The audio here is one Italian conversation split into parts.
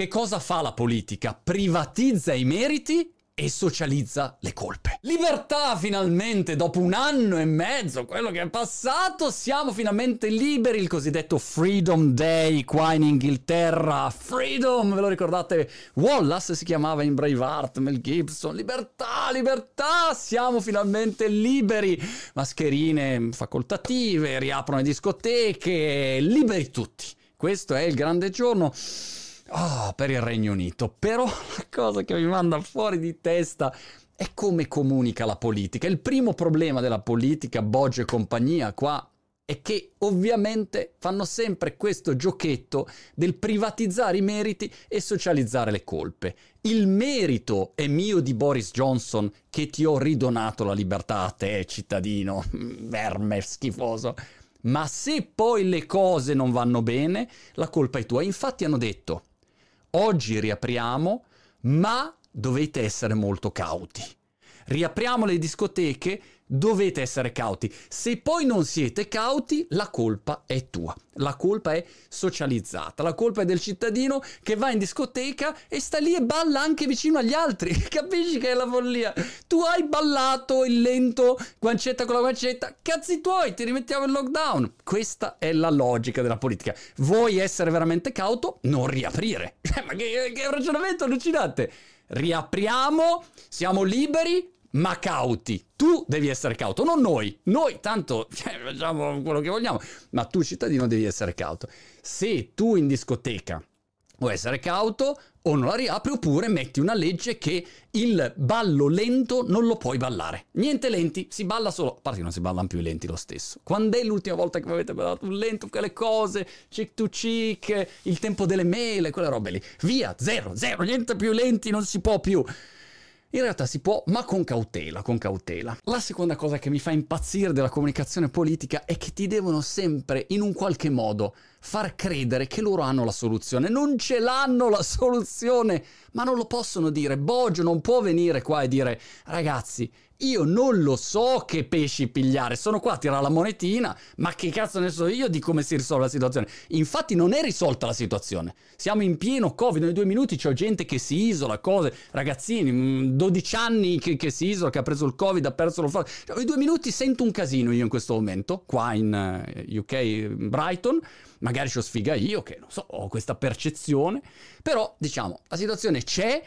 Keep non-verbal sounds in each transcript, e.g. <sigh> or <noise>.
che cosa fa la politica? Privatizza i meriti e socializza le colpe. Libertà finalmente, dopo un anno e mezzo, quello che è passato, siamo finalmente liberi, il cosiddetto Freedom Day qua in Inghilterra. Freedom, ve lo ricordate? Wallace si chiamava in Braveheart, Mel Gibson. Libertà, libertà, siamo finalmente liberi. Mascherine facoltative, riaprono le discoteche, liberi tutti. Questo è il grande giorno oh, per il Regno Unito. Però <laughs> la cosa che mi manda fuori di testa è come comunica la politica. Il primo problema della politica, Boggio e compagnia, qua è che ovviamente fanno sempre questo giochetto del privatizzare i meriti e socializzare le colpe. Il merito è mio di Boris Johnson che ti ho ridonato la libertà a te, cittadino, <laughs> verme schifoso. Ma se poi le cose non vanno bene, la colpa è tua. Infatti hanno detto, oggi riapriamo, ma dovete essere molto cauti. Riapriamo le discoteche, dovete essere cauti. Se poi non siete cauti, la colpa è tua. La colpa è socializzata. La colpa è del cittadino che va in discoteca e sta lì e balla anche vicino agli altri. <laughs> Capisci che è la follia? Tu hai ballato il lento, guancetta con la guancetta. Cazzi tuoi, ti rimettiamo in lockdown. Questa è la logica della politica. Vuoi essere veramente cauto? Non riaprire. Ma che, che ragionamento allucinante. Riapriamo, siamo liberi, ma cauti. Tu devi essere cauto, non noi. Noi tanto <laughs> cioè, facciamo quello che vogliamo, ma tu cittadino devi essere cauto. Se tu in discoteca vuoi essere cauto o non la riapri oppure metti una legge che il ballo lento non lo puoi ballare. Niente lenti, si balla solo, a parte che non si ballano più lenti lo stesso. Quando è l'ultima volta che avete ballato un lento, quelle cose, cheek to cheek, il tempo delle mele, quelle robe lì. Via, zero, zero, niente più lenti, non si può più. In realtà si può, ma con cautela, con cautela. La seconda cosa che mi fa impazzire della comunicazione politica è che ti devono sempre, in un qualche modo, far credere che loro hanno la soluzione. Non ce l'hanno la soluzione, ma non lo possono dire. Boggio non può venire qua e dire, ragazzi, io non lo so che pesci pigliare, sono qua a tirare la monetina, ma che cazzo ne so io di come si risolve la situazione? Infatti non è risolta la situazione. Siamo in pieno Covid, nei due minuti c'è gente che si isola, cose, ragazzini, 12 mm, anni che, che si isola, che ha preso il Covid, ha perso lo fatto. Cioè, in due minuti sento un casino io in questo momento, qua in uh, UK, Brighton, magari c'ho sfiga io, che non so, ho questa percezione, però diciamo, la situazione c'è,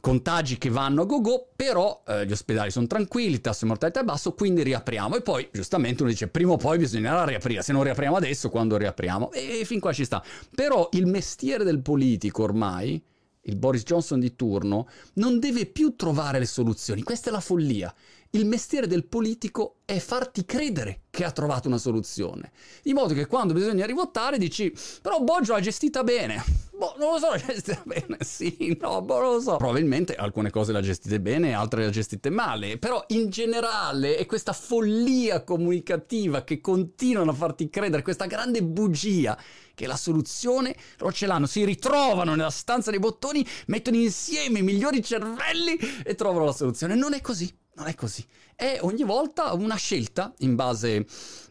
contagi che vanno a go-go, però eh, gli ospedali sono tranquilli, il tasso di mortalità è basso, quindi riapriamo. E poi, giustamente, uno dice, prima o poi bisognerà riaprire, se non riapriamo adesso, quando riapriamo? E, e fin qua ci sta. Però il mestiere del politico ormai, il Boris Johnson di turno, non deve più trovare le soluzioni, questa è la follia. Il mestiere del politico è farti credere che ha trovato una soluzione. Di modo che quando bisogna rivotare dici, però Boggio l'ha gestita bene. Boh, non lo so, <laughs> l'ha gestita bene, sì, no, boh, non lo so. Probabilmente alcune cose le ha gestite bene, altre le ha gestite male, però in generale è questa follia comunicativa che continuano a farti credere, questa grande bugia che la soluzione loro ce l'hanno, si ritrovano nella stanza dei bottoni, mettono insieme i migliori cervelli e trovano la soluzione. Non è così. Non è così. È ogni volta una scelta in base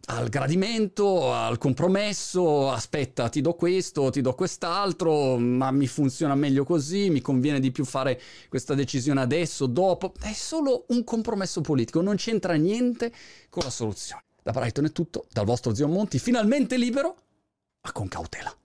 al gradimento, al compromesso, aspetta, ti do questo, ti do quest'altro, ma mi funziona meglio così, mi conviene di più fare questa decisione adesso, dopo. È solo un compromesso politico, non c'entra niente con la soluzione. Da Brighton è tutto, dal vostro zio Monti, finalmente libero, ma con cautela.